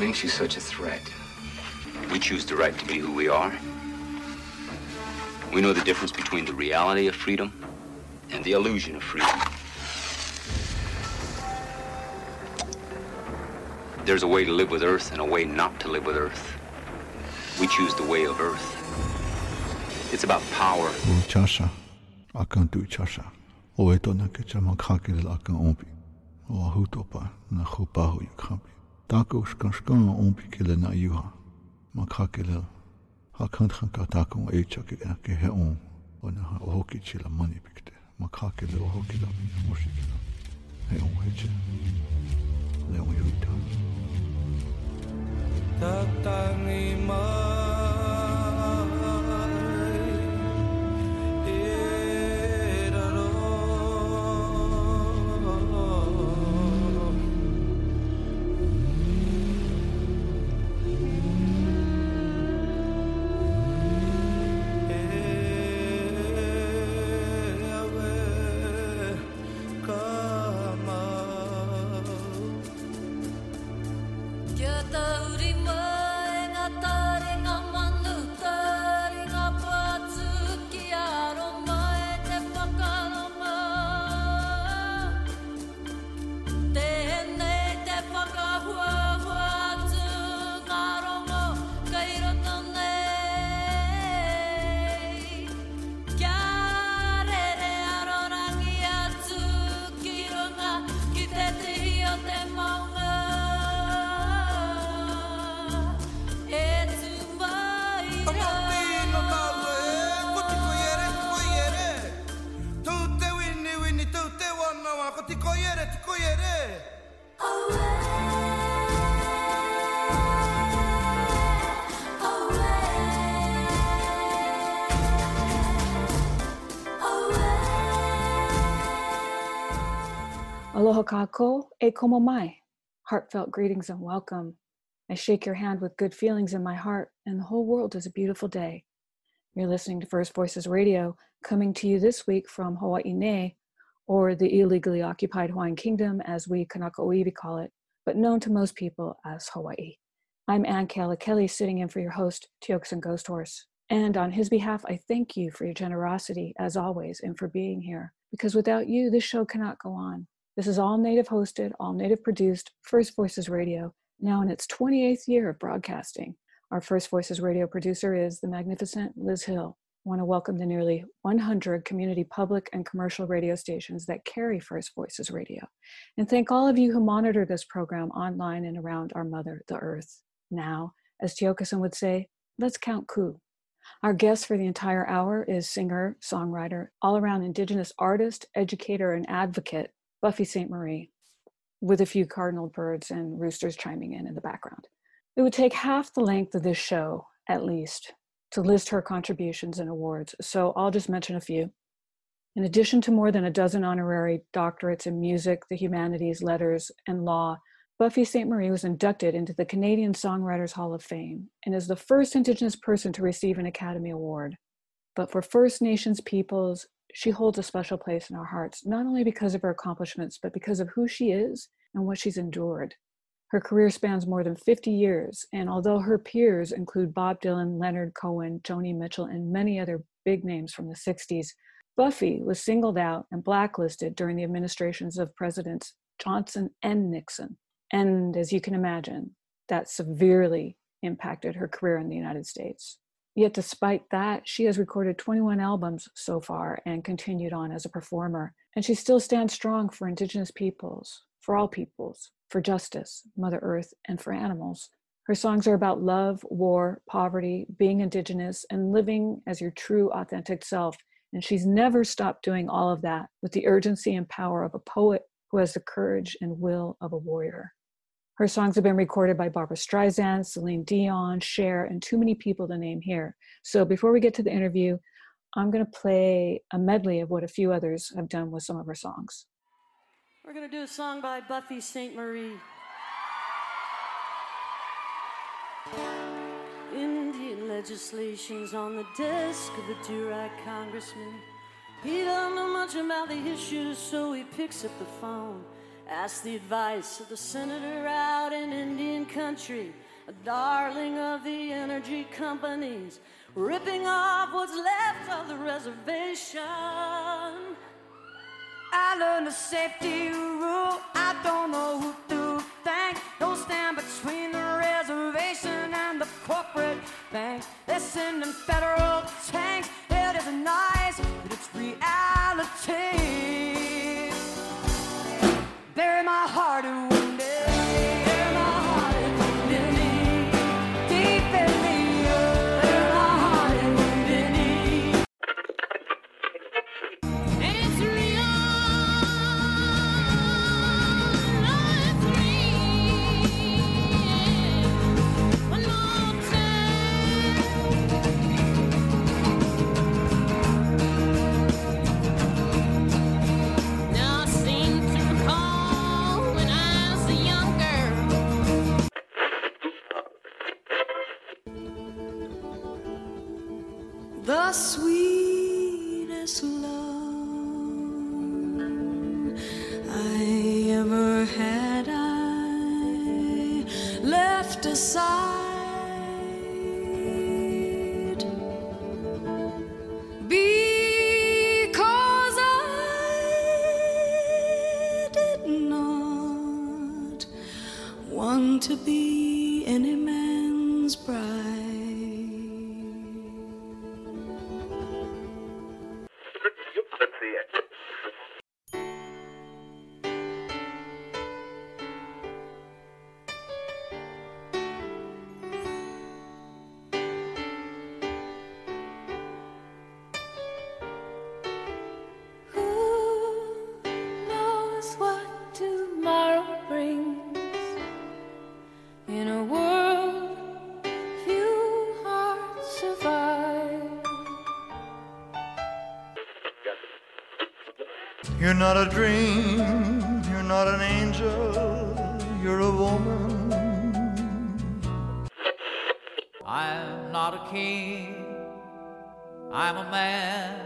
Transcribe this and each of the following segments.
makes you such a threat? We choose the right to be who we are. We know the difference between the reality of freedom and the illusion of freedom. There's a way to live with Earth and a way not to live with Earth. We choose the way of Earth. It's about power. Chasha, akan tu chasha. O e tona ke chama kakele akan ompi. O ahutopa na chupahu yu kampi. Dakoch kankan ompikele na Joha, ma krakele ha kantranka takon éitchake erke he on on ha hokitchila manipikte, ma krakele o hokila moshikila. He on heche le on yuta. Tatangi maa kako, e komo mai. Heartfelt greetings and welcome. I shake your hand with good feelings in my heart, and the whole world is a beautiful day. You're listening to First Voices Radio, coming to you this week from Hawaii Nei, or the illegally occupied Hawaiian Kingdom, as we Kanaka Oiwi call it, but known to most people as Hawaii. I'm Ann Kayla Kelly, sitting in for your host, Tiokasin Ghost Horse. And on his behalf, I thank you for your generosity, as always, and for being here. Because without you, this show cannot go on. This is all native hosted, all native produced, First Voices Radio, now in its 28th year of broadcasting. Our First Voices Radio producer is the magnificent Liz Hill. I want to welcome the nearly 100 community public and commercial radio stations that carry First Voices Radio. And thank all of you who monitor this program online and around our mother, the earth. Now, as Tiokasin would say, let's count coup. Our guest for the entire hour is singer, songwriter, all around Indigenous artist, educator, and advocate, Buffy Sainte-Marie, with a few cardinal birds and roosters chiming in in the background. It would take half the length of this show, at least, to list her contributions and awards, so I'll just mention a few. In addition to more than a dozen honorary doctorates in music, the humanities, letters, and law, Buffy Sainte-Marie was inducted into the Canadian Songwriters Hall of Fame and is the first Indigenous person to receive an Academy Award. But for First Nations peoples, she holds a special place in our hearts, not only because of her accomplishments, but because of who she is and what she's endured. Her career spans more than 50 years, and although her peers include Bob Dylan, Leonard Cohen, Joni Mitchell, and many other big names from the 60s, Buffy was singled out and blacklisted during the administrations of Presidents Johnson and Nixon. And as you can imagine, that severely impacted her career in the United States. Yet, despite that, she has recorded 21 albums so far and continued on as a performer. And she still stands strong for Indigenous peoples, for all peoples, for justice, Mother Earth, and for animals. Her songs are about love, war, poverty, being Indigenous, and living as your true, authentic self. And she's never stopped doing all of that with the urgency and power of a poet who has the courage and will of a warrior. Her songs have been recorded by Barbra Streisand, Celine Dion, Cher, and too many people to name here. So before we get to the interview, I'm going to play a medley of what a few others have done with some of her songs. We're going to do a song by Buffy Sainte-Marie. Indian legislation's on the desk of a Durack congressman. He don't know much about the issues, so he picks up the phone. Ask the advice of the senator out in Indian country, a darling of the energy companies, ripping off what's left of the reservation. I learned a safety rule. I don't know who to thank. Don't stand between the reservation and the corporate bank. They're sending federal tanks. It isn't nice, but it's reality. Bury not a dream, you're not an angel, you're a woman. I'm not a king, I'm a man.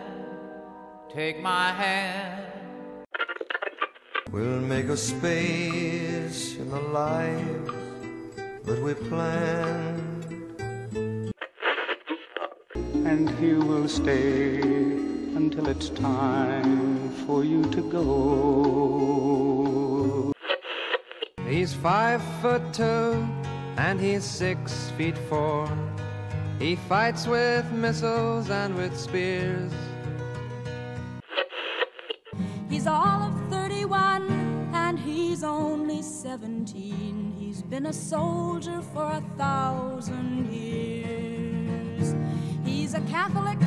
Take my hand. We'll make a space in the life that we planned. and he will stay until it's time for you to go. He's five foot two and he's six feet four. He fights with missiles and with spears. He's all of 31 and he's only 17. He's been a soldier for a thousand years. He's a Catholic,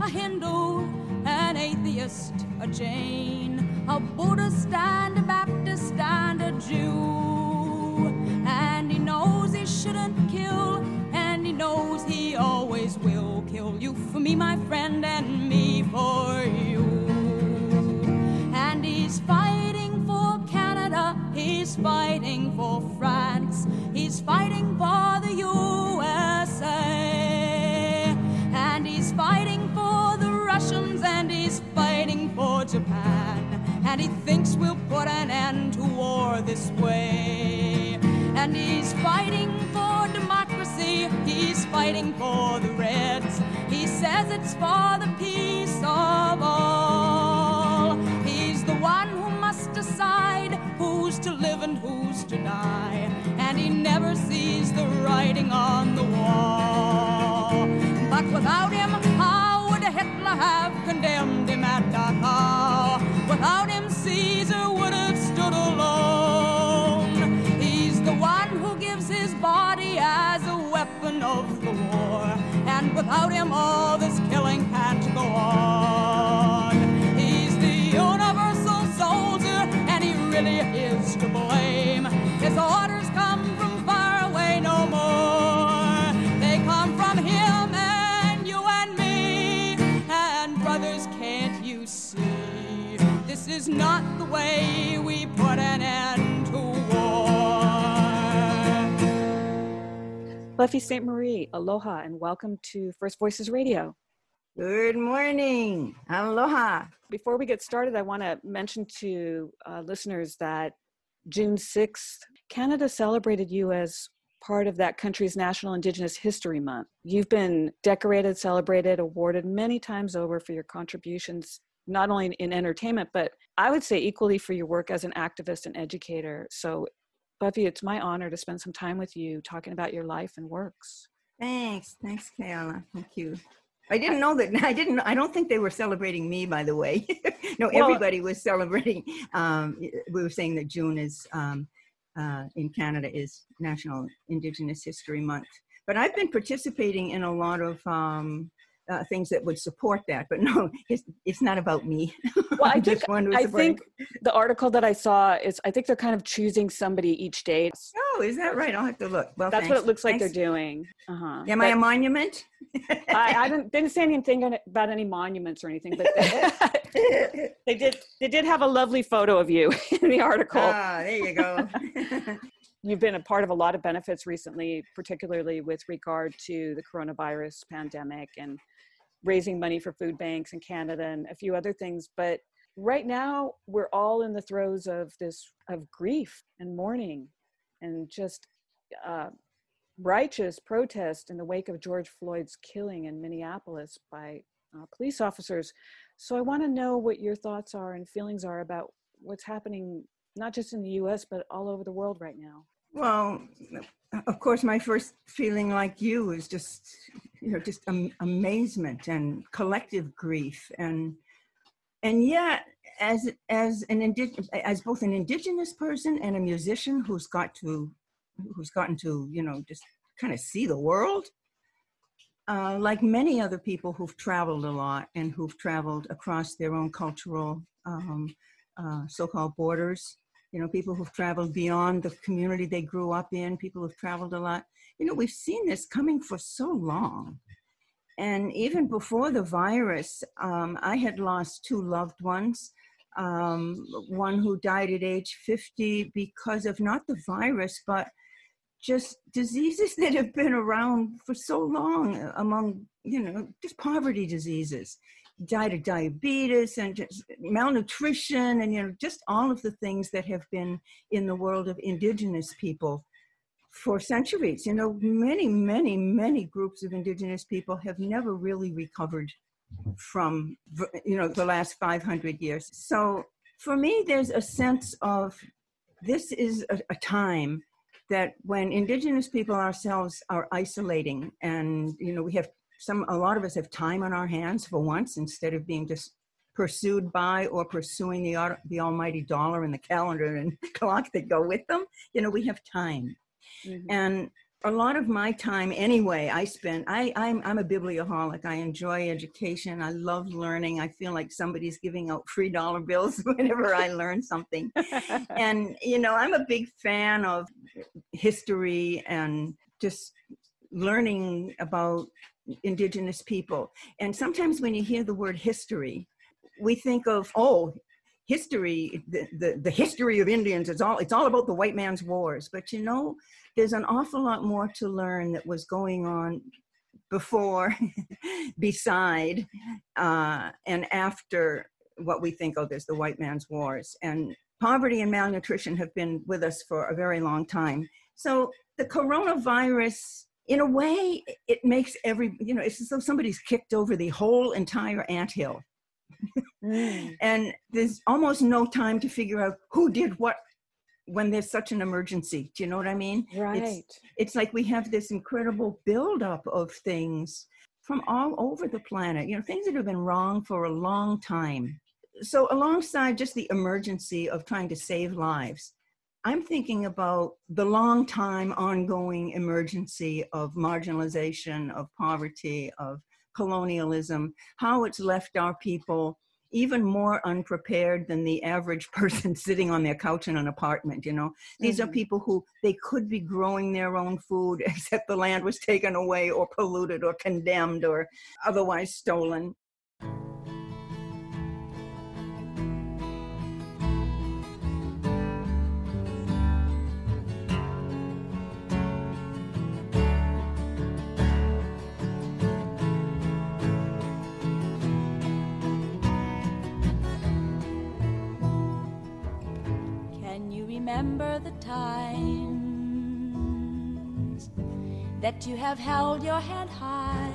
a Hindu, an atheist, a Jain, a Buddhist and a Baptist and a Jew. And he knows he shouldn't kill, and he knows he always will kill you for me, my friend, and me for you. And he's fighting for Canada, he's fighting for France, he's fighting for the thinks we'll put an end to war this way. And he's fighting for democracy, he's fighting for the Reds. He says it's for the peace of all. He's the one who must decide who's to live and who's to die. And he never sees the writing on the wall. But without him, how would Hitler have condemned him at Dachau? Without him, Caesar would have stood alone. He's the one who gives his body as a weapon of the war. And without him, all this killing can't go on. He's the universal soldier, and he really is is not the way we put an end to war. Buffy Sainte-Marie, aloha, and welcome to First Voices Radio. Good morning. Aloha. Before we get started, I want to mention to uh, listeners that June 6th, Canada celebrated you as part of that country's National Indigenous History Month. You've been decorated, celebrated, awarded many times over for your contributions, not only in entertainment, but I would say equally for your work as an activist and educator. So, Buffy, it's my honor to spend some time with you talking about your life and works. Thanks. Thanks, Kayla. Thank you. I didn't know that. I didn't. I don't think they were celebrating me. By the way, no, Well- everybody was celebrating. Um, we were saying that June is um, uh, in Canada is National Indigenous History Month. But I've been participating in a lot of um, uh, things that would support that. But no, it's, it's not about me. Well, I think just one who's I think the article that I saw is I think they're kind of choosing somebody each day. Oh, is that right? I'll have to look. Well, That's what it looks like Thanks. they're doing. Uh-huh. Am I a monument? I, I didn't, didn't say anything about any monuments or anything, but they did. They did have a lovely photo of you in the article. ah, there you go. You've been a part of a lot of benefits recently, particularly with regard to the coronavirus pandemic and raising money for food banks in Canada and a few other things. But right now, we're all in the throes of this of grief and mourning, and just uh, righteous protest in the wake of George Floyd's killing in Minneapolis by uh, police officers. So I want to know what your thoughts are and feelings are about what's happening, not just in the U.S. but all over the world right now. Well, of course, my first feeling, like you, is just, you know, just am- amazement and collective grief, and and yet, as as an indig- as both an indigenous person and a musician who's got to, who's gotten to, you know, just kind of see the world. Uh, like many other people who've traveled a lot and who've traveled across their own cultural um, uh, so-called borders, you know, people who've traveled beyond the community they grew up in, people who've traveled a lot. You know, we've seen this coming for so long. And even before the virus, um, I had lost two loved ones. Um, one who died at age 50 because of not the virus, but just diseases that have been around for so long among, you know, just poverty diseases died of diabetes and just malnutrition and you know just all of the things that have been in the world of indigenous people for centuries. You know many many many groups of indigenous people have never really recovered from you know the last 500 years. So for me there's a sense of this is a, a time that when indigenous people ourselves are isolating and you know we have some a lot of us have time on our hands for once instead of being just pursued by or pursuing the the almighty dollar and the calendar and clock that go with them. You know we have time. Mm-hmm. And a lot of my time anyway i spend i I'm, I'm a biblioholic i enjoy education. I love learning. I feel like somebody's giving out free dollar bills whenever i learn something. And you know i'm a big fan of history and just learning about indigenous people. And sometimes when you hear the word history we think of oh history the, the, the history of indians it's all it's all about the white man's wars. But you know there's an awful lot more to learn that was going on before beside uh, and after what we think of as the white man's wars. And poverty and malnutrition have been with us for a very long time. So the coronavirus in a way it makes every you know it's as though somebody's kicked over the whole entire anthill. Mm. And there's almost no time to figure out who did what when there's such an emergency. Do you know what i mean? Right. it's, it's like we have this incredible buildup of things from all over the planet you know things that have been wrong for a long time. So alongside just the emergency of trying to save lives i'm thinking about the long time ongoing emergency of marginalization of poverty of colonialism how it's left our people even more unprepared than the average person sitting on their couch in an apartment you know these are Mhm. people who they could be growing their own food except the land was taken away or polluted or condemned or otherwise stolen you remember the times that you have held your head high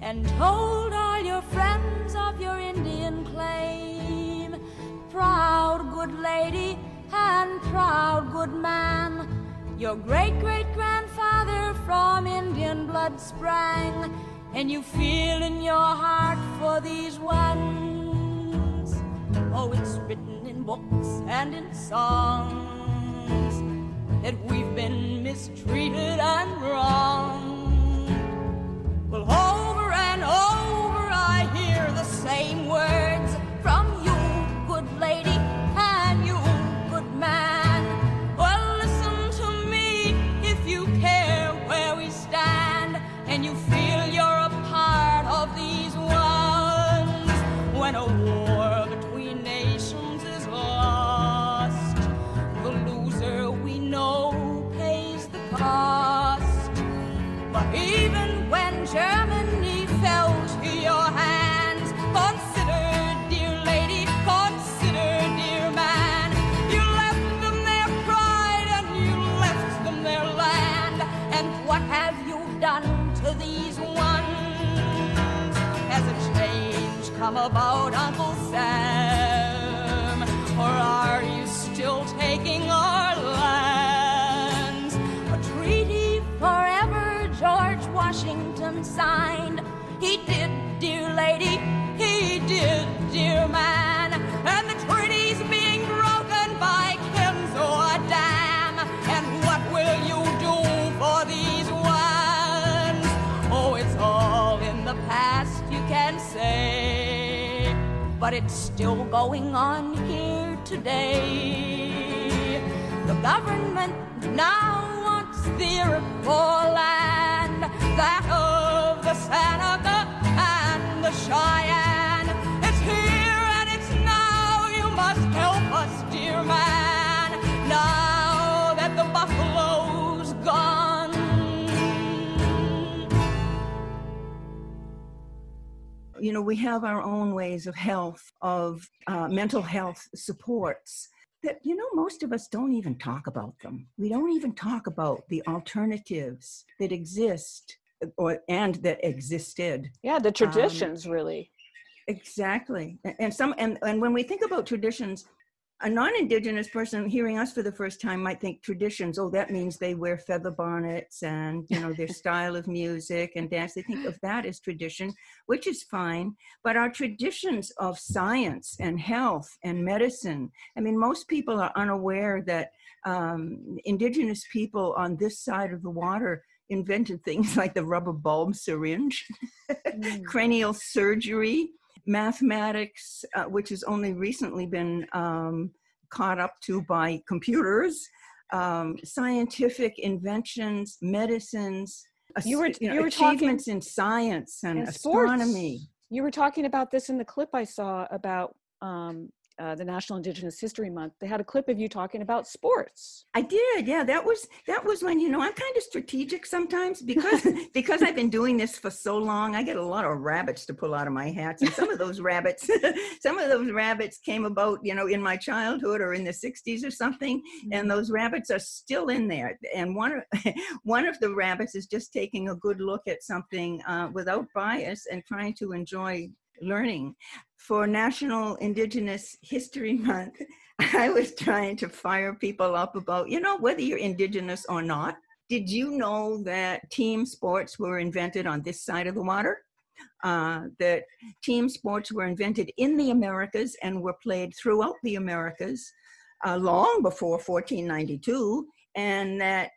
and told all your friends of your Indian claim. Proud good lady and proud good man, your great great grandfather from Indian blood sprang, and you feel in your heart for these ones. Oh, it's written books and in songs that we've been mistreated and wronged. Well, about, Uncle Sam? But it's still going on here today. The government now wants the Iroquois land, that of the Seneca and the Cheyenne. You know, we have our own ways of health, of uh, mental health supports that, you know, most of us don't even talk about them. We don't even talk about the alternatives that exist or and that existed. Yeah, the Um, traditions really. Exactly. And some and, and when we think about traditions, a non-indigenous person hearing us for the first time might think traditions, oh, that means they wear feather bonnets and you know their style of music and dance. They think of that as tradition, which is fine. But our traditions of science and health and medicine, I mean, most people are unaware that um, indigenous people on this side of the water invented things like the rubber bulb syringe, cranial surgery, mathematics, uh, which has only recently been um, caught up to by computers, um, scientific inventions, medicines, You were- you know, you were talking- achievements in science and, And sports. astronomy. You were talking about this in the clip I saw about um, uh, the National Indigenous History Month. They had a clip of you talking about sports. I did, yeah. That was that was when you know I'm kind of strategic sometimes because because I've been doing this for so long. I get a lot of rabbits to pull out of my hats, and some of those rabbits, some of those rabbits came about you know in my childhood or in the '60s or something, and those rabbits are still in there. And one of one of the rabbits is just taking a good look at something uh, without bias and trying to enjoy learning. For National Indigenous History Month, I was trying to fire people up about, you know, whether you're Indigenous or not. Did you know that team sports were invented on this side of the water? Uh, that team sports were invented in the Americas and were played throughout the Americas uh, long before 1492, and that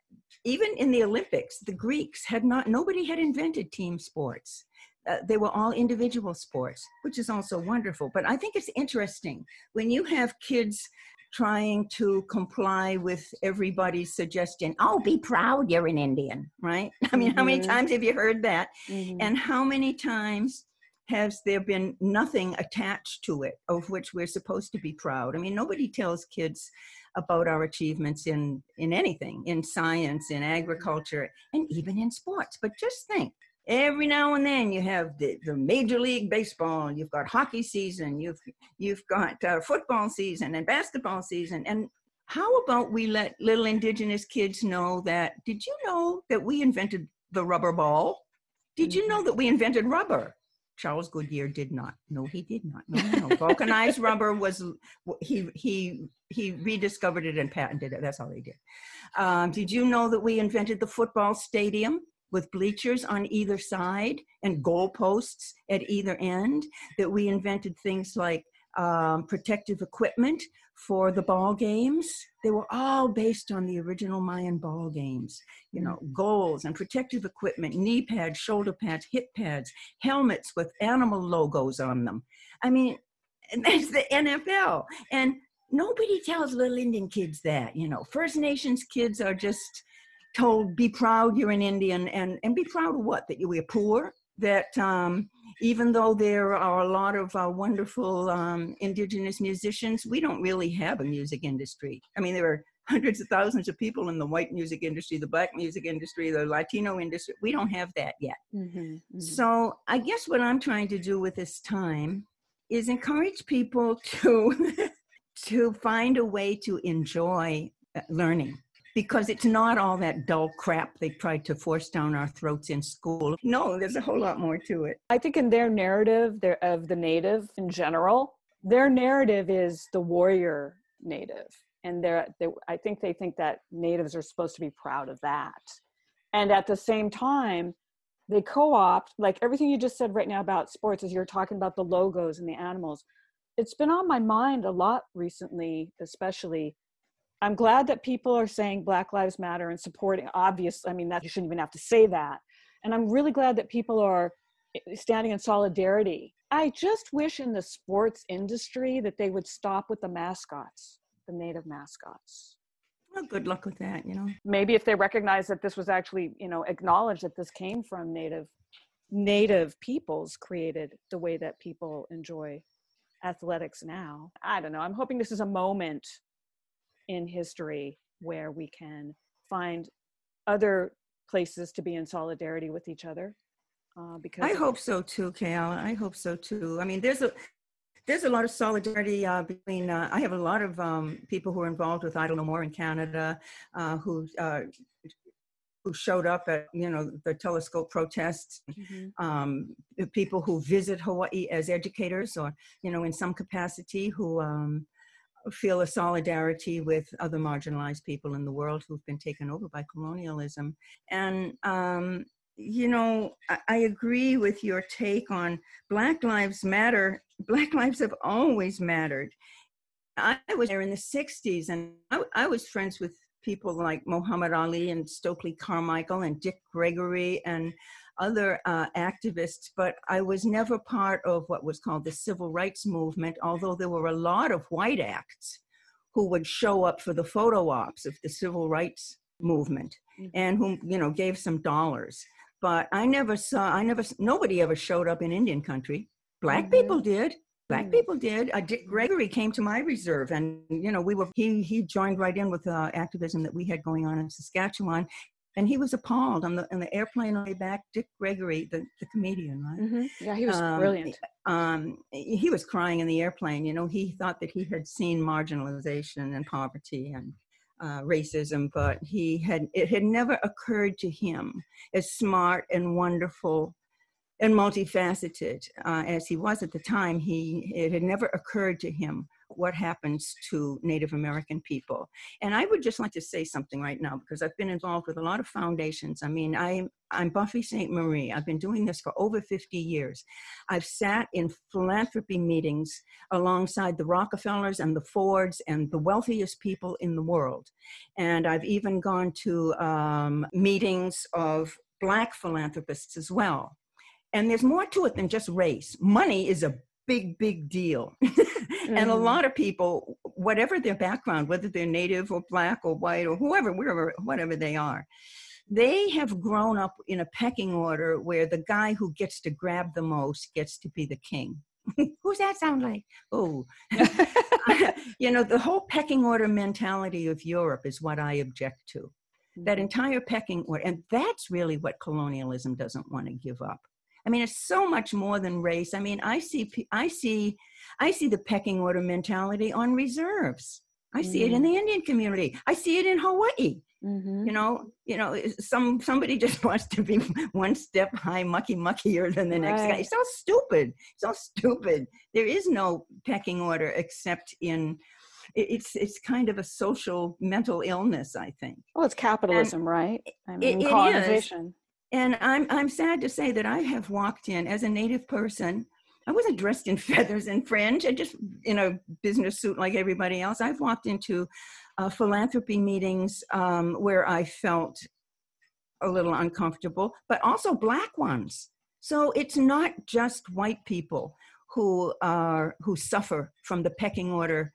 even in the Olympics, the Greeks had not, nobody had invented team sports uh, they were all individual sports, which is also wonderful. But I think it's interesting when you have kids trying to comply with everybody's suggestion, oh, be proud you're an Indian, right? I mean, how many Mhm. times have you heard that? Mhm. And how many times has there been nothing attached to it of which we're supposed to be proud? I mean, nobody tells kids about our achievements in in anything, in science, in agriculture, and even in sports. But just think, every now and then you have the, the major league baseball you've got hockey season you've you've got uh, football season and basketball season and how about we let little indigenous kids know that did you know that we invented the rubber ball? Did you know that we invented rubber? Charles goodyear did not. No he did not. No no, no. vulcanized rubber was he he he rediscovered it and patented it. That's all he did. Um, did you know that we invented the football stadium with bleachers on either side and goalposts at either end that we invented things like um, protective equipment for the ball games. They were all based on the original Mayan ball games. You know, goals and protective equipment, knee pads, shoulder pads, hip pads, helmets with animal logos on them. I mean, that's the NFL. And nobody tells little Indian kids that. You know, First Nations kids are just told, "Be proud you're an Indian," and and be proud of what that you were poor. That um, even though there are a lot of uh, wonderful um, indigenous musicians, we don't really have a music industry. I mean, there are hundreds of thousands of people in the white music industry, the black music industry, the Latino industry. We don't have that yet. Mm-hmm, mm-hmm. So I guess what I'm trying to do with this time is encourage people to to find a way to enjoy uh, learning because it's not all that dull crap they tried to force down our throats in school. No, there's a whole lot more to it. I think in their narrative their, of the native in general, their narrative is the warrior native. And they're, they, I think they think that natives are supposed to be proud of that. And at the same time, they co-opt like everything you just said right now about sports as you're talking about the logos and the animals it's been on my mind a lot recently especially I'm glad that people are saying Black Lives Matter and supporting. Obvious, I mean that you shouldn't even have to say that. And I'm really glad that people are eh, standing in solidarity. I just wish in the sports industry that they would stop with the mascots, the native mascots. Well, good luck with that. You know, maybe if they recognize that this was actually, you know, acknowledge that this came from native native peoples created the way that people enjoy athletics now. I don't know. I'm hoping this is a moment in history where we can find other places to be in solidarity with each other. Uh, because I hope so too, Kale. I hope so too. I mean, there's a there's a lot of solidarity uh, between. Uh, I have a lot of um, people who are involved with Idle No More in Canada, uh, who uh, who showed up at you know the telescope protests. Mm-hmm. Um, people who visit Hawaii as educators, or you know, in some capacity, who um, feel a solidarity with other marginalized people in the world who've been taken over by colonialism. And, um, you know, I, I agree with your take on Black Lives Matter. Black lives have always mattered. I was there in the 60s and I, I was friends with people like Muhammad Ali and Stokely Carmichael and Dick Gregory and other uh, activists, but I was never part of what was called the civil rights movement, although there were a lot of white acts who would show up for the photo ops of the civil rights movement mm-hmm. and who, you know, gave some dollars. But I never saw, I never, nobody ever showed up in Indian country. Black mm-hmm. people did. Black mm. people did. Uh, Dick Gregory came to my reserve, and you know we were. He he joined right in with uh, activism that we had going on in Saskatchewan, and he was appalled on the on the airplane on the way back. Dick Gregory, the, the comedian, right? Mm-hmm. Yeah, he was um, brilliant. Um, he was crying in the airplane. You know, he thought that he had seen marginalization and poverty and uh, racism, but he had it had never occurred to him, as smart and wonderful and multifaceted uh, as he was at the time, he it had never occurred to him what happens to Native American people. And I would just like to say something right now because I've been involved with a lot of foundations. I mean, I'm, I'm Buffy Sainte-Marie. I've been doing this for over 50 years. I've sat in philanthropy meetings alongside the Rockefellers and the Fords and the wealthiest people in the world. And I've even gone to um, meetings of Black philanthropists as well. And there's more to it than just race. Money is a big, big deal. mm-hmm. And a mm-hmm. lot of people, whatever their background, whether they're native or black or white or whoever, wherever, whatever they are, they have grown up in a pecking order where the guy who gets to grab the most gets to be the king. Who's that sound like? Oh, you know, the whole pecking order mentality of Europe is what I object to. that entire pecking order. And that's really what colonialism doesn't want to give up. I mean, it's so much more than race. I mean, I see, I see, I see the pecking order mentality on reserves. I see it in the Indian community. I see it in Hawaii. Mhm. You know, you know, some somebody just wants to be one step high, mucky muckier than the next guy. Right. It's so stupid, It's so stupid. There is no pecking order except in it's it's kind of a social mental illness, I think. Well, it's capitalism, right? I mean, it colonization. And I'm I'm sad to say that I have walked in as a native person. I wasn't dressed in feathers and fringe. I just in a business suit like everybody else. I've walked into uh, philanthropy meetings um, where I felt a little uncomfortable, but also black ones. So it's not just white people who are who suffer from the pecking order,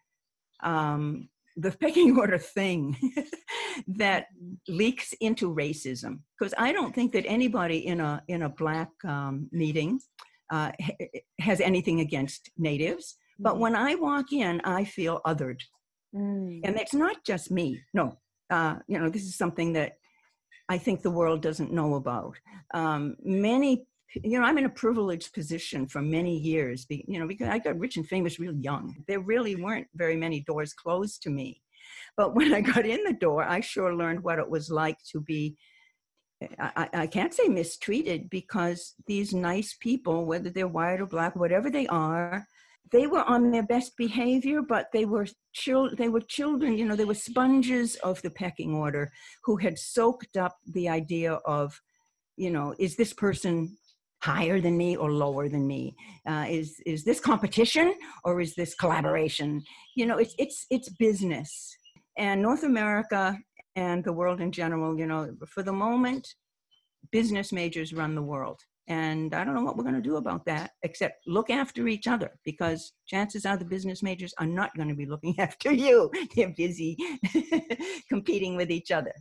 um, the pecking order thing that leaks into racism. Because I don't think that anybody in a in a black um, meeting uh, ha- has anything against natives. But when I walk in, I feel othered Mm. and it's not just me no uh, you know this is something that i think the world doesn't know about um, many you know i'm in a privileged position for many years you know because i got rich and famous real young. There really weren't very many doors closed to me. But when i got in the door i sure learned what it was like to be I, I- can't say mistreated because these nice people, whether they're white or black, whatever they are, they were on their best behavior, but they were chil- they were children, you know, they were sponges of the pecking order who had soaked up the idea of, you know, is this person higher than me or lower than me? Uh, is is this competition or is this collaboration? You know, it's it's it's business, and North America and the world in general, you know, for the moment, business majors run the world. And I don't know what we're going to do about that, except look after each other because chances are the business majors are not going to be looking after you. They're busy competing with each other.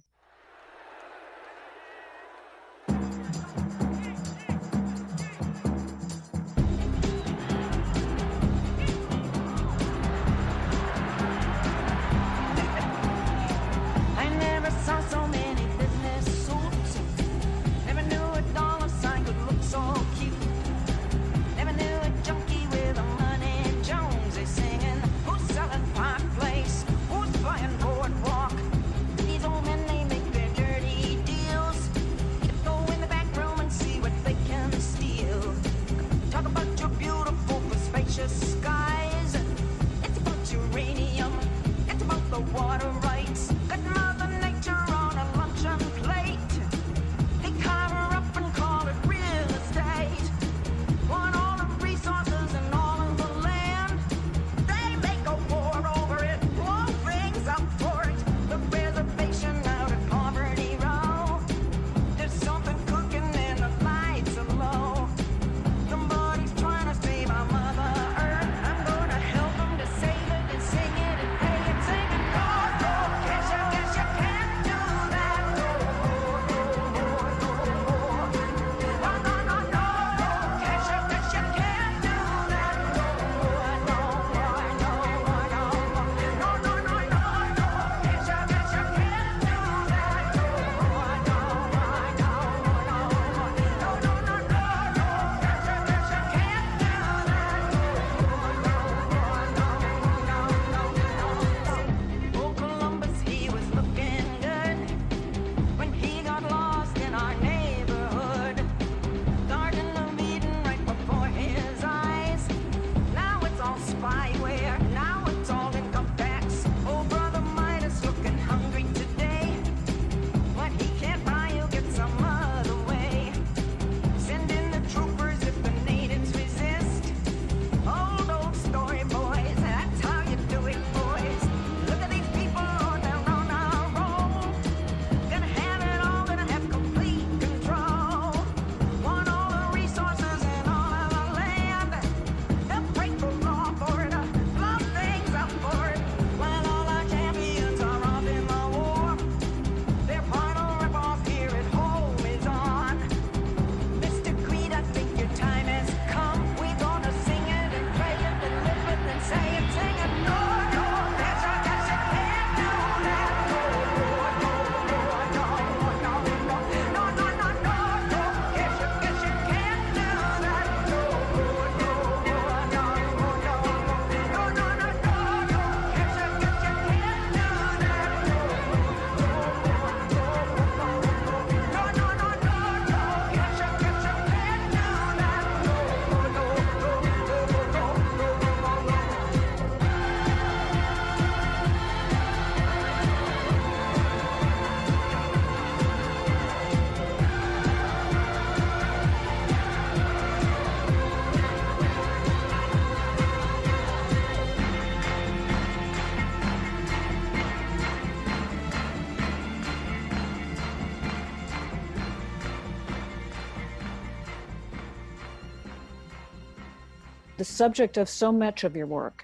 Subject of so much of your work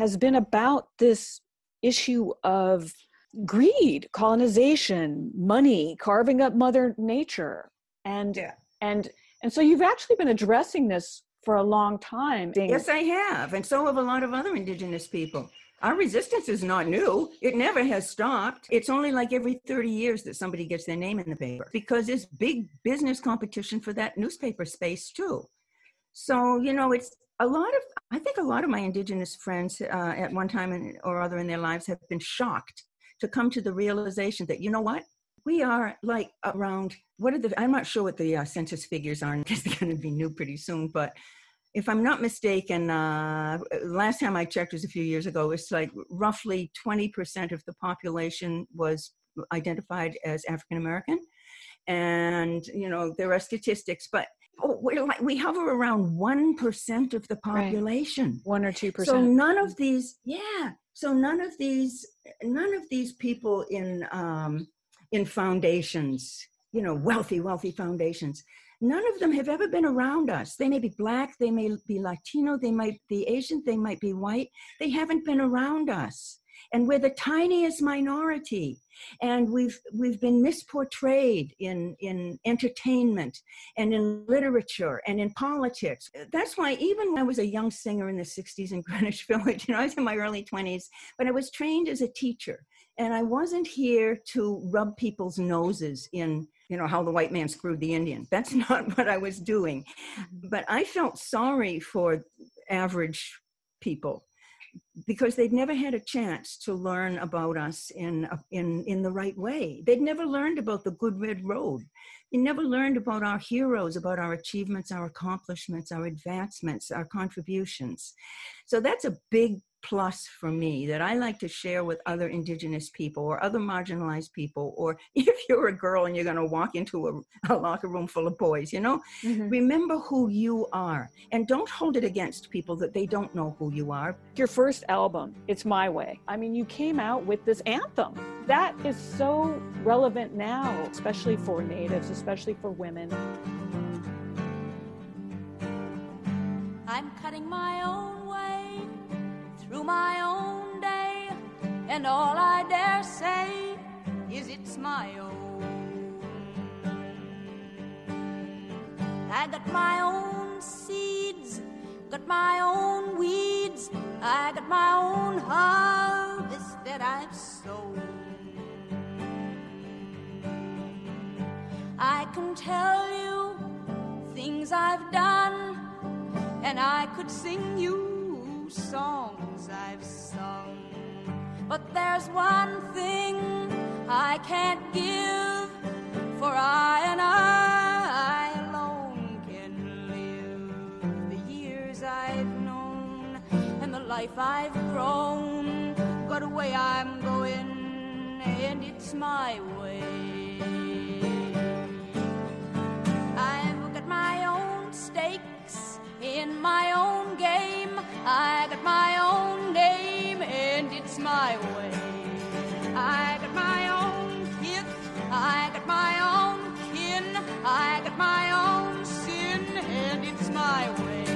has been about this issue of greed, colonization, money, carving up mother nature. And Yeah. and and so you've actually been addressing this for a long time. Yes, I have. And so have a lot of other indigenous people. Our resistance is not new. It never has stopped. It's only like every 30 years that somebody gets their name in the paper because there's big business competition for that newspaper space too. So, you know, it's a lot of, I think a lot of my indigenous friends uh, at one time in, or other in their lives have been shocked to come to the realization that, you know what? We are like around, what are the, I'm not sure what the uh, census figures are because they're going to be new pretty soon, but if I'm not mistaken, uh, last time I checked was a few years ago. It's like roughly 20% of the population was identified as African American, and you know there are statistics, but we're like we hover around one percent of the population. One or two percent. So none of these, yeah. So none of these, none of these people in um, in foundations, you know, wealthy, wealthy foundations. None of them have ever been around us. They may be black, they may be Latino, they might be Asian, they might be white. They haven't been around us, and we're the tiniest minority. And we've we've been misportrayed in in entertainment and in literature and in politics. That's why even when I was a young singer in the 60s in Greenwich Village, you know, I was in my early 20s, but I was trained as a teacher. And I wasn't here to rub people's noses in, you know, how the white man screwed the Indian. That's not what I was doing. Mm-hmm. But I felt sorry for average people because they'd never had a chance to learn about us in in in the right way. They'd never learned about the good red road. They never learned about our heroes, about our achievements, our accomplishments, our advancements, our contributions. So that's a big plus for me that I like to share with other indigenous people or other marginalized people. Or if you're a girl and you're going to walk into a, a locker room full of boys, you know, mm-hmm. remember who you are and don't hold it against people that they don't know who you are. Your first album, It's My Way. I mean, you came out with this anthem. That is so relevant now, especially for natives, especially for women. I'm cutting my own way through my own day, and all I dare say is it's my own. I got my own seeds, got my own weeds, I got my own harvest that I've sown. I can tell you things I've done, and I could sing you songs I've sung. But there's one thing I can't give, for I and I alone can live the years I've known and the life I've grown. Got a way I'm going, and it's my way. I've got my own stakes in my own game. I got my own name, and it's my way. I got my own kith, I got my own kin, I got my own sin, and it's my way.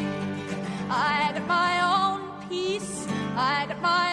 I got my own peace, I got my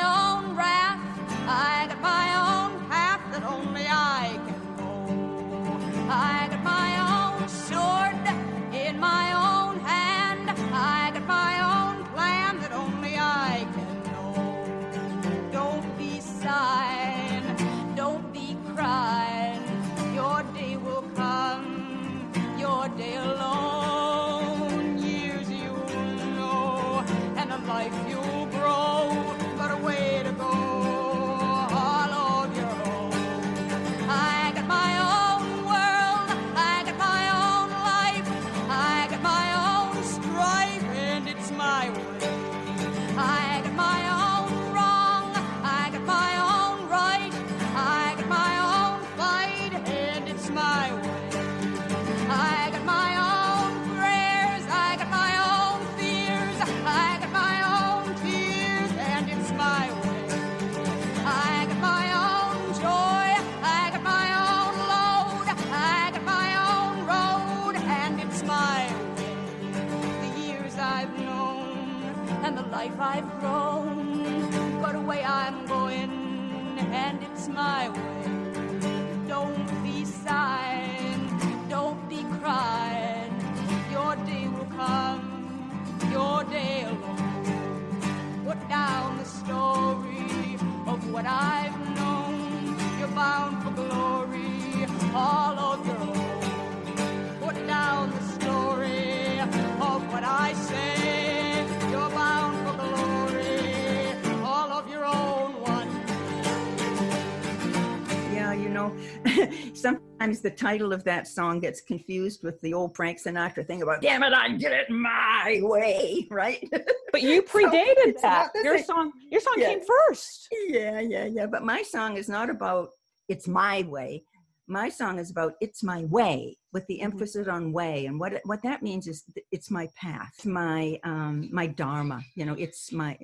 know, sometimes the title of that song gets confused with the old Frank Sinatra thing about "Damn it, I did it my way," right? But you predated it's that. Your song, your song Yeah. came first. yeah, yeah, yeah. But my song is not about "It's my way." My song is about "It's my way" with the emphasis on "way," and what it- what that means is it's my path, my um, my dharma. You know, it's my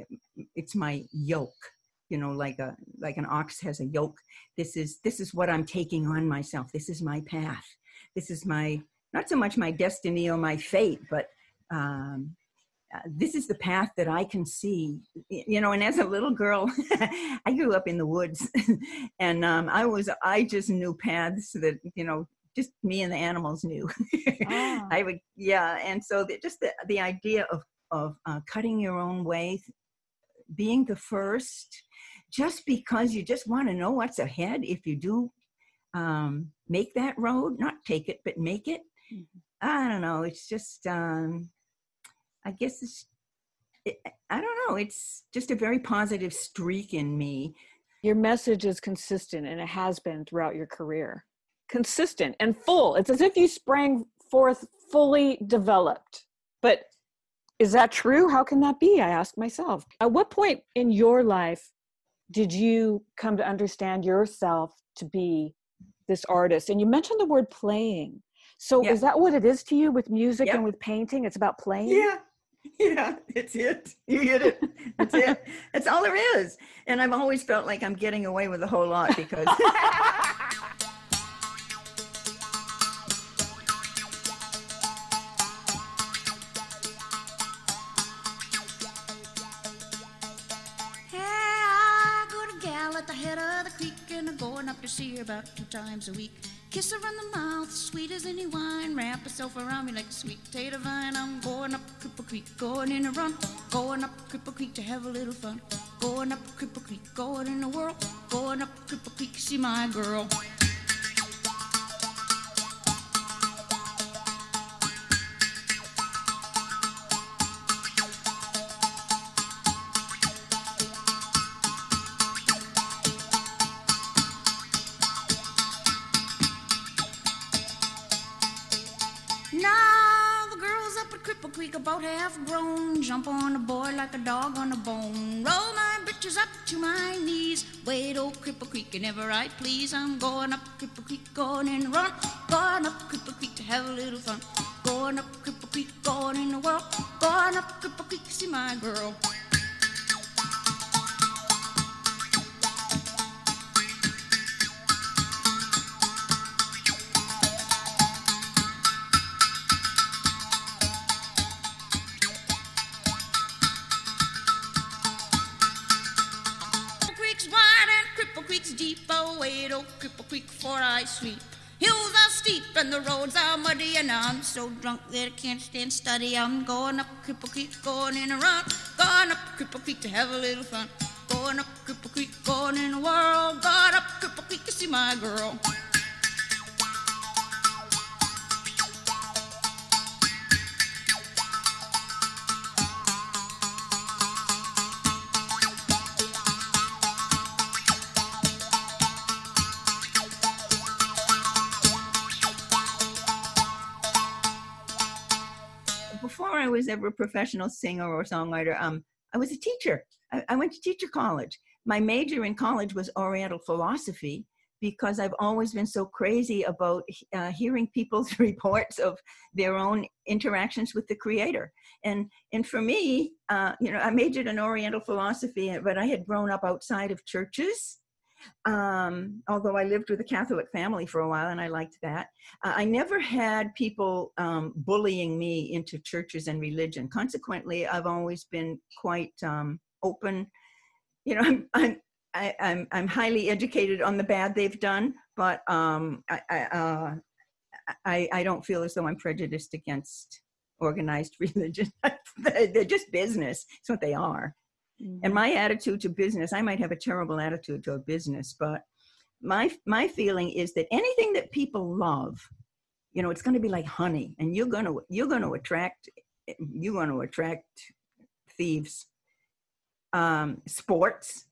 it's my yoke. You know, like a like an ox has a yoke. This is this is what I'm taking on myself. This is my path. This is my not so much my destiny or my fate, but um, uh, this is the path that I can see. You know, and as a little girl, I grew up in the woods, and um, I was I just knew paths that you know just me and the animals knew. Ah. I would yeah, and so the, just the the idea of of uh, cutting your own way, being the first, just because you just want to know what's ahead. If you do um, make that road, not take it, but make it. I don't know. It's just, um, I guess it's, it, I don't know. It's just a very positive streak in me. Your message is consistent and it has been throughout your career. Consistent and full. It's as if you sprang forth fully developed. But is that true? How can that be? I ask myself. At what point in your life did you come to understand yourself to be this artist? And you mentioned the word playing. So Yeah. is that what it is to you with music Yep. and with painting? It's about playing? Yeah. Yeah, it's it. You hit it. That's it. That's all there is. And I've always felt like I'm getting away with a whole lot because about two times a week. Kiss her on the mouth, sweet as any wine. Wrap herself around me like a sweet potato vine. I'm going up Cripple Creek, going in a run. Going up Cripple Creek to have a little fun. Going up Cripple Creek, going in the world. Going up Cripple Creek, see my girl. Jump on a boy like a dog on a bone. Roll my britches up to my knees. Wait, old Cripple Creek, and ever I please. I'm going up Cripple Creek, going in the run. Going up Cripple Creek to have a little fun. Going up Cripple Creek, going in the world. Going up Cripple Creek to see my girl. And the roads are muddy, and I'm so drunk that I can't stand study. I'm going up Cripple Creek, going in a run. Going up Cripple Creek to have a little fun. Going up Cripple Creek, going in a world. Going up Cripple Creek to see my girl. Was ever a professional singer or songwriter, um, I was a teacher. I, I went to teacher college. My major in college was Oriental philosophy because I've always been so crazy about uh, hearing people's reports of their own interactions with the Creator. And and for me, uh, you know, I majored in Oriental philosophy, but I had grown up outside of churches. Um, although I lived with a Catholic family for a while and I liked that. Uh, I never had people um, bullying me into churches and religion. Consequently, I've always been quite um, open. You know, I'm, I'm, I, I'm, I'm highly educated on the bad they've done, but um, I, I, uh, I, I don't feel as though I'm prejudiced against organized religion. They're just business. It's what they are. And my attitude to business, I might have a terrible attitude to a business, but my my feeling is that anything that people love, you know, it's going to be like honey, and you're going to you're going to attract you're going to attract thieves. Um, sports,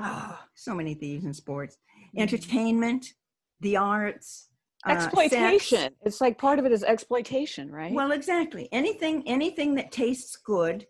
oh, so many thieves in sports. Entertainment, the arts, uh, exploitation. It's like part of it is exploitation, right? Well, exactly. Anything anything that tastes good,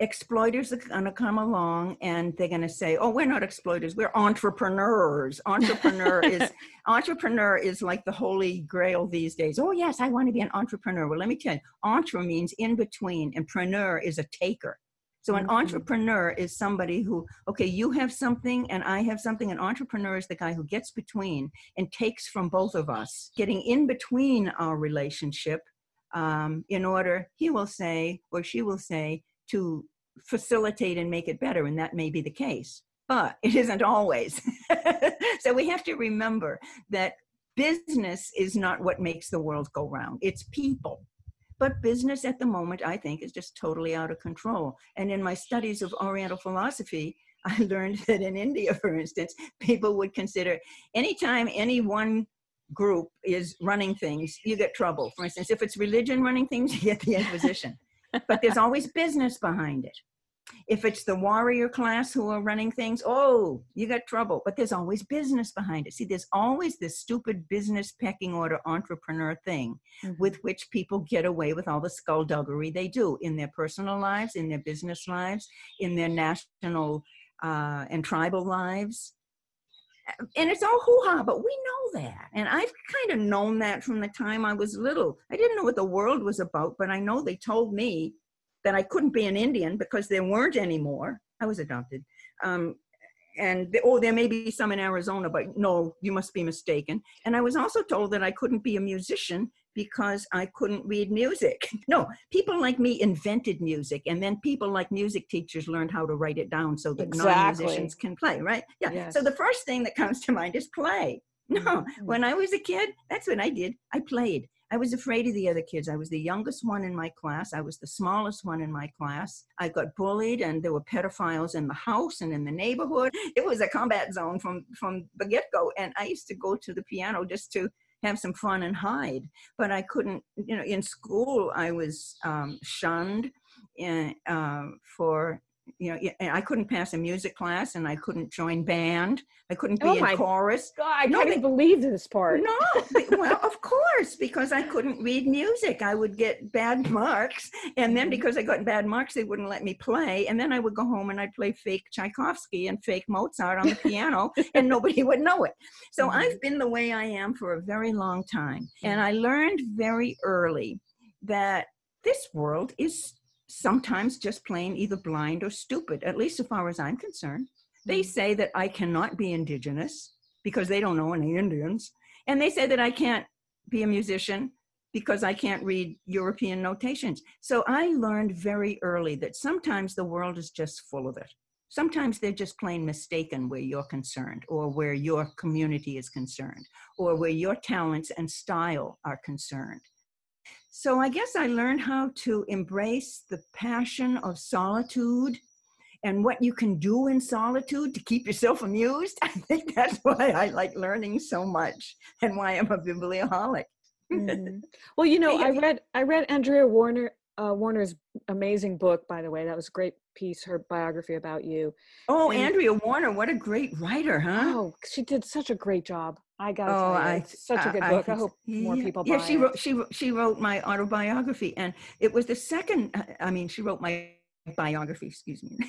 exploiters are going to come along and they're going to say, "Oh, we're not exploiters. We're entrepreneurs." Entrepreneur is entrepreneur is like the holy grail these days. Oh, yes, I want to be an entrepreneur. Well, let me tell you, entre means in between, and preneur is a taker. So an entrepreneur is somebody who, okay, you have something and I have something. An entrepreneur is the guy who gets between and takes from both of us, getting in between our relationship um, in order, he will say, or she will say, to facilitate and make it better. And that may be the case, but it isn't always. so we have to remember that business is not what makes the world go round, it's people. But business at the moment, I think, is just totally out of control. And in my studies of Oriental philosophy, I learned that in India, for instance, people would consider anytime any one group is running things, you get trouble. For instance, if it's religion running things, you get the Inquisition. But there's always business behind it. If it's the warrior class who are running things, oh, you got trouble. But there's always business behind it. See, there's always this stupid business pecking order entrepreneur thing with which people get away with all the skullduggery they do in their personal lives, in their business lives, in their national uh, and tribal lives. And it's all hoo ha, but we know that. And I've kind of known that from the time I was little. I didn't know what the world was about, but I know they told me that I couldn't be an Indian because there weren't any more. I was adopted. Um, and the, oh, there may be some in Arizona, but no, you must be mistaken. And I was also told that I couldn't be a musician because I couldn't read music. No, people like me invented music, and then people like music teachers learned how to write it down so that Exactly. non-musicians can play. Right? Yeah. Yes. So the first thing that comes to mind is play. No, mm-hmm. when I was a kid, that's what I did. I played. I was afraid of the other kids. I was the youngest one in my class. I was the smallest one in my class. I got bullied, and there were pedophiles in the house and in the neighborhood. It was a combat zone from from the get go. And I used to go to the piano just to have some fun and hide. But I couldn't. You know, in school, I was um, shunned in, uh, for. You know, I couldn't pass a music class, and I couldn't join band. I couldn't be Oh in chorus. God, I No, can't even believe this part. no, well, of course, because I couldn't read music. I would get bad marks. And then mm-hmm. because I got bad marks, they wouldn't let me play. And then I would go home and I'd play fake Tchaikovsky and fake Mozart on the piano, and nobody would know it. So mm-hmm. I've been the way I am for a very long time. And mm-hmm. I learned very early that this world is sometimes just plain either blind or stupid, at least as far as I'm concerned. They mm-hmm. say that I cannot be indigenous because they don't know any Indians. And they say that I can't be a musician because I can't read European notations. So I learned very early that sometimes the world is just full of it. Sometimes they're just plain mistaken where you're concerned, or where your community is concerned, or where your talents and style are concerned. So I guess I learned how to embrace the passion of solitude and what you can do in solitude to keep yourself amused. I think that's why I like learning so much and why I'm a biblioholic. Mhm. Well, you know, I read I read Andrea Warner uh, Warner's amazing book. By the way, that was a great piece. Her biography about you. Oh, And- Andrea Warner, what a great writer, huh? Oh, she did such a great job. I gotta Oh, tell you, I such a good book. I, so. hope more Yeah. people Yeah, buy she it. wrote. She wrote, she wrote my autobiography, and it was the second. uh, I mean, she wrote my biography. Excuse me.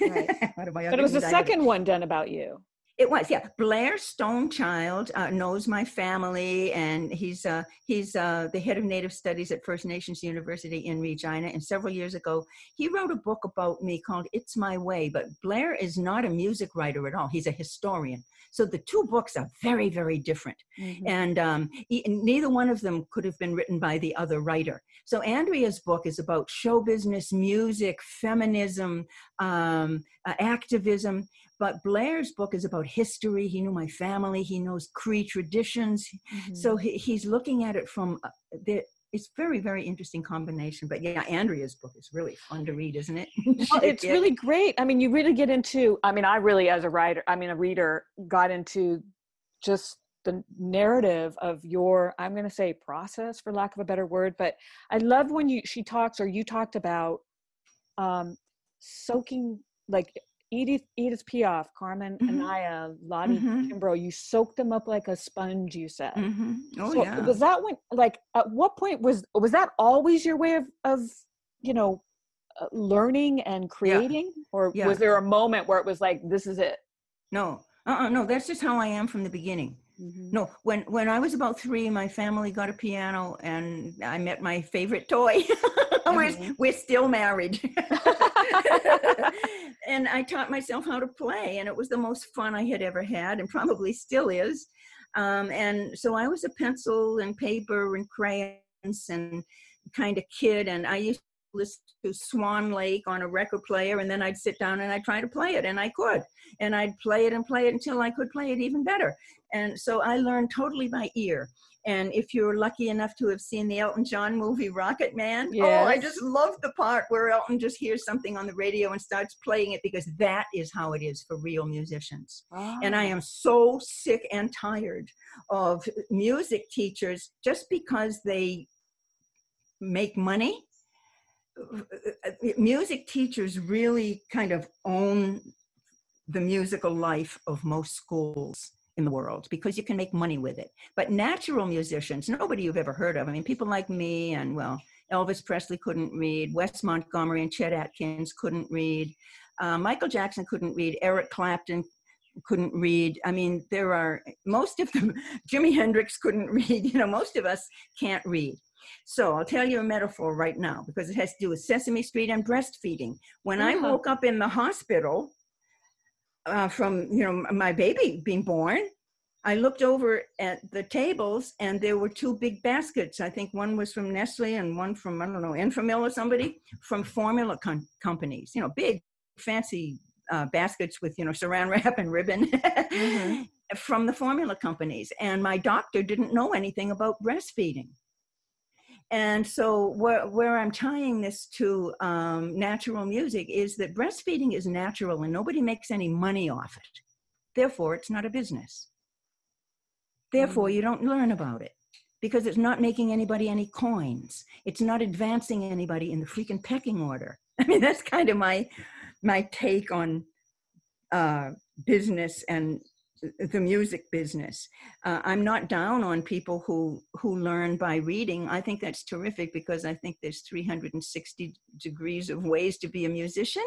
Autobiography, But it was the second one done about you. It was, yeah. Blair Stonechild uh, knows my family, and he's uh, he's uh, the head of Native Studies at First Nations University in Regina. And several years ago, he wrote a book about me called "It's My Way." But Blair is not a music writer at all; he's a historian. So the two books are very, very different. Mm-hmm. And um, e- neither one of them could have been written by the other writer. So Andrea's book is about show business, music, feminism, um, uh, activism. But Blair's book is about history. He knew my family. He knows Cree traditions. Mm-hmm. So he, he's looking at it from uh, the. It's very, very interesting combination. But yeah, Andrea's book is really fun to read, isn't it? well, it's Yeah. really great. I mean, you really get into. I mean, I really, as a writer, I mean, a reader, got into just the narrative of your. I'm going to say process, for lack of a better word, but I love when you she talks or you talked about um, soaking like Edith Edith Piaf, Carmen Mhm. Amaya, Lottie Mhm. Kimbrough. You soaked them up like a sponge. You said. Mhm. Oh So yeah. was that when like at what point was was that always your way of of you know uh, learning and creating or Yeah. was there a moment where it was like this is it No, uh-uh, no, that's just how I am from the beginning. Mm-hmm. No, when when I was about three, my family got a piano, and I met my favorite toy. we're, Mhm. we're still married, and I taught myself how to play, and it was the most fun I had ever had, and probably still is. Um, and so I was a pencil and paper and crayons and kind of kid, and I used listen to Swan Lake on a record player, and then I'd sit down and I'd try to play it, and I could, and I'd play it and play it until I could play it even better. And so I learned totally by ear. And if you're lucky enough to have seen the Elton John movie Rocket Man, oh, I just love the part where Elton just hears something on the radio and starts playing it because that is how it is for real musicians. And I ah. am so sick and tired of music teachers just because they make money. Music teachers really kind of own the musical life of most schools in the world because you can make money with it. But natural musicians, nobody you've ever heard of. I mean, people like me and, well, Elvis Presley couldn't read, Wes Montgomery and Chet Atkins couldn't read, uh, Michael Jackson couldn't read, Eric Clapton couldn't read. I mean, there are most of them, Jimi Hendrix couldn't read, you know, most of us can't read. So I'll tell you a metaphor right now because it has to do with Sesame Street and breastfeeding. When I woke up in the hospital uh, from, you know, my baby being born, I looked over at the tables and there were two big baskets. I think one was from Nestle and one from, I don't know, Enfamil or somebody from formula com- companies, you know, big, fancy uh, baskets with, you know, saran wrap and ribbon from the formula companies. And my doctor didn't know anything about breastfeeding. And so, where, where I'm tying this to um, natural music is that breastfeeding is natural and nobody makes any money off it. Therefore, it's not a business. Therefore, you don't learn about it because it's not making anybody any coins. It's not advancing anybody in the freaking pecking order. I mean, that's kind of my my take on uh, business and the music business. Uh, I'm not down on people who who learn by reading. I think that's terrific because I think there's 360 degrees of ways to be a musician.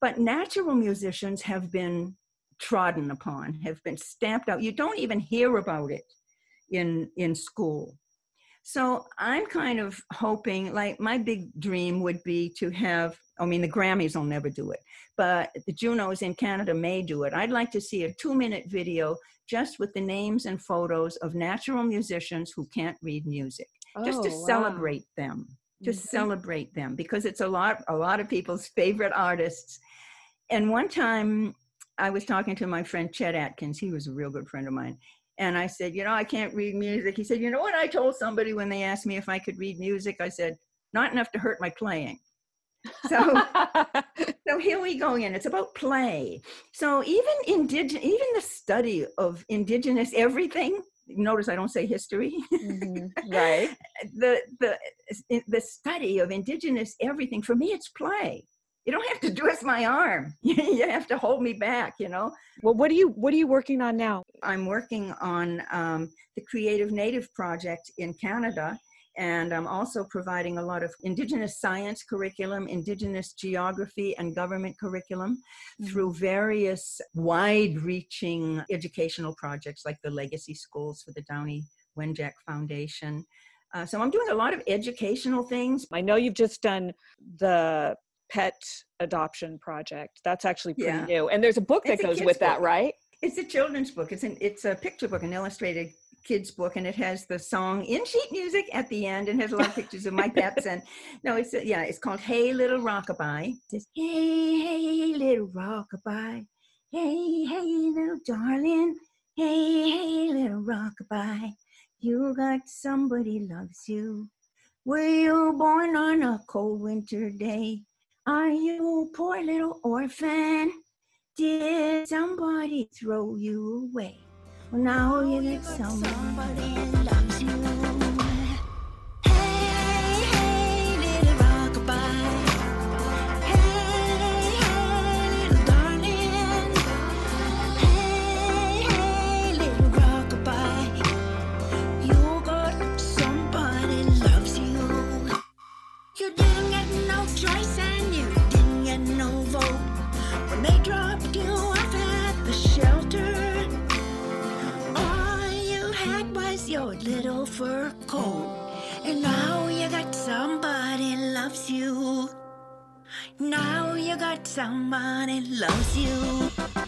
But natural musicians have been trodden upon, have been stamped out. You don't even hear about it in in school. So I'm kind of hoping, like my big dream would be to have. I mean, the Grammys will never do it, but the Junos in Canada may do it. I'd like to see a two-minute video just with the names and photos of natural musicians who can't read music, just to Oh, wow. celebrate them, to Mhm. celebrate them, because it's a lot, a lot of people's favorite artists. And one time, I was talking to my friend Chet Atkins. He was a real good friend of mine. And I said, You know, I can't read music. He said, You know what? I told somebody when they asked me if I could read music, I said, Not enough to hurt my playing. So, so here we go again. It's about play. So even indigenous, even the study of indigenous everything. Notice I don't say history. Mhm. right the the the study of indigenous everything for me, it's play. You don't have to twist my arm. you have to hold me back. You know. well what are you what are you working on now I'm working on um, the Creative Native Project in Canada, and I'm also providing a lot of Indigenous science curriculum, Indigenous geography, and government curriculum through various wide reaching educational projects like the Legacy Schools for the Downie Wenjack Foundation. Uh, so I'm doing a lot of educational things. i know you've just done the pet adoption project that's actually pretty Yeah. new and there's a book that It's goes with that right It's a children's book. It's an it's a picture book, an illustrated kids book, and it has the song in sheet music at the end, and has a lot of pictures of my pets. And no, it's yeah, it's called Hey Little Rockabye. It says Hey Hey Little Rockabye, Hey Hey Little Darling, Hey Hey Little Rockabye, you got somebody loves you. Were you born on a cold winter day? Are you poor little orphan? Did somebody throw you away? Well, now you get somebody loves you. Hey, hey, little rockabye. Hey, hey, your little fur coat, and now you got somebody loves you. Now you got somebody loves you.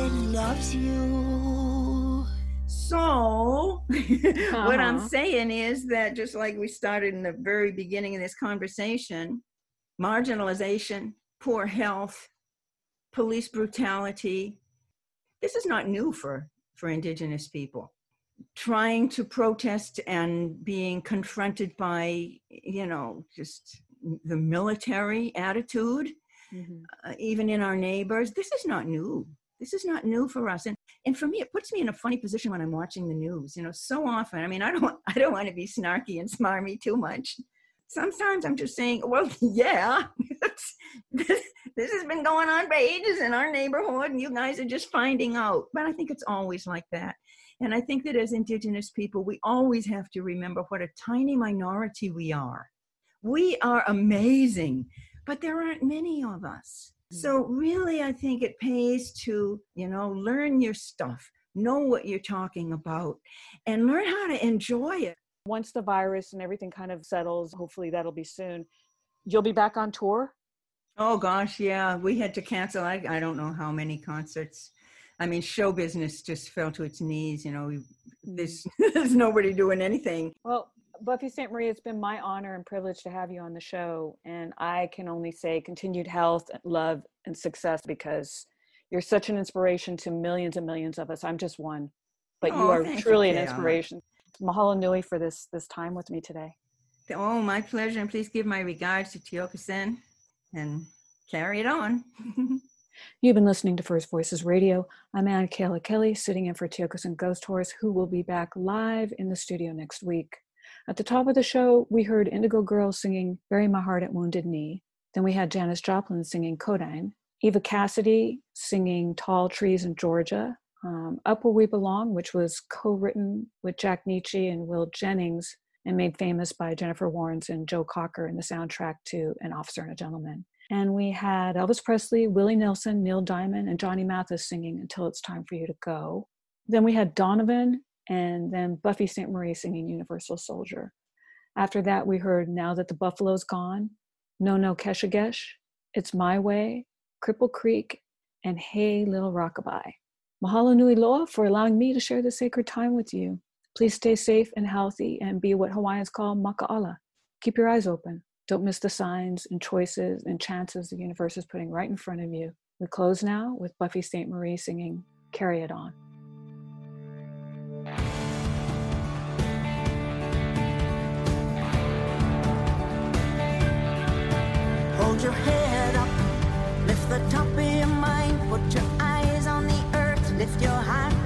Somebody loves you. So, what I'm Uh-huh. saying is that just like we started in the very beginning of this conversation, marginalization, poor health, police brutality, this is not new for, for Indigenous people. Trying to protest and being confronted by, you know, just the military attitude, uh, even in our neighbors, this is not new. This is not new for us. And, and for me, it puts me in a funny position when I'm watching the news. You know, so often, I mean, I don't, I don't want to be snarky and smarmy too much. Sometimes I'm just saying, well, yeah, this, this has been going on for ages in our neighborhood, and you guys are just finding out. But I think it's always like that. And I think that as Indigenous people, we always have to remember what a tiny minority we are. We are amazing, but there aren't many of us. So, mm. really, I think it pays to, you know, learn your stuff, know what you're talking about, and learn how to enjoy it. Once the virus and everything kind of settles, hopefully that'll be soon. You'll be back on tour. Oh gosh, yeah, we had to cancel. I, I don't know how many concerts. I mean, show business just fell to its knees. You know, we, there's there's nobody doing anything. Well, Buffy Sainte-Marie, it's been my honor and privilege to have you on the show. And I can only say continued health, love, and success because you're such an inspiration to millions and millions of us. I'm just one, but you Oh, are thank you, truly an inspiration. Mahalo nui for this this time with me today. Oh, my pleasure. And please give my regards to Tiokasin and carry it on. You've been listening to First Voices Radio. I'm Ann Kayla Kelly, sitting in for Tiokasin Ghost Horse, who will be back live in the studio next week. At the top of the show, we heard Indigo Girls singing Bury My Heart at Wounded Knee. Then we had Janis Joplin singing Codine, Eva Cassidy singing Tall Trees in Georgia, um, Up Where We Belong, which was co written with Jack Nitzsche and Will Jennings and made famous by Jennifer Warnes and Joe Cocker in the soundtrack to An Officer and a Gentleman. And we had Elvis Presley, Willie Nelson, Neil Diamond, and Johnny Mathis singing Until It's Time for You to Go. Then we had Donovan and then Buffy Sainte-Marie singing Universal Soldier. After that, we heard Now That the Buffalo's Gone, No No Keshagesh, It's My Way, Cripple Creek, and Hey Little Rockabye. Mahalo nui loa for allowing me to share this sacred time with you. Please stay safe and healthy and be what Hawaiians call maka'ala. Keep your eyes open. Don't miss the signs and choices and chances the universe is putting right in front of you. We close now with Buffy Sainte-Marie singing Carry It On. Your head up, lift the top of your mind, put your eyes on the earth, lift your heart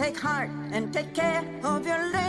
take heart and take care of your link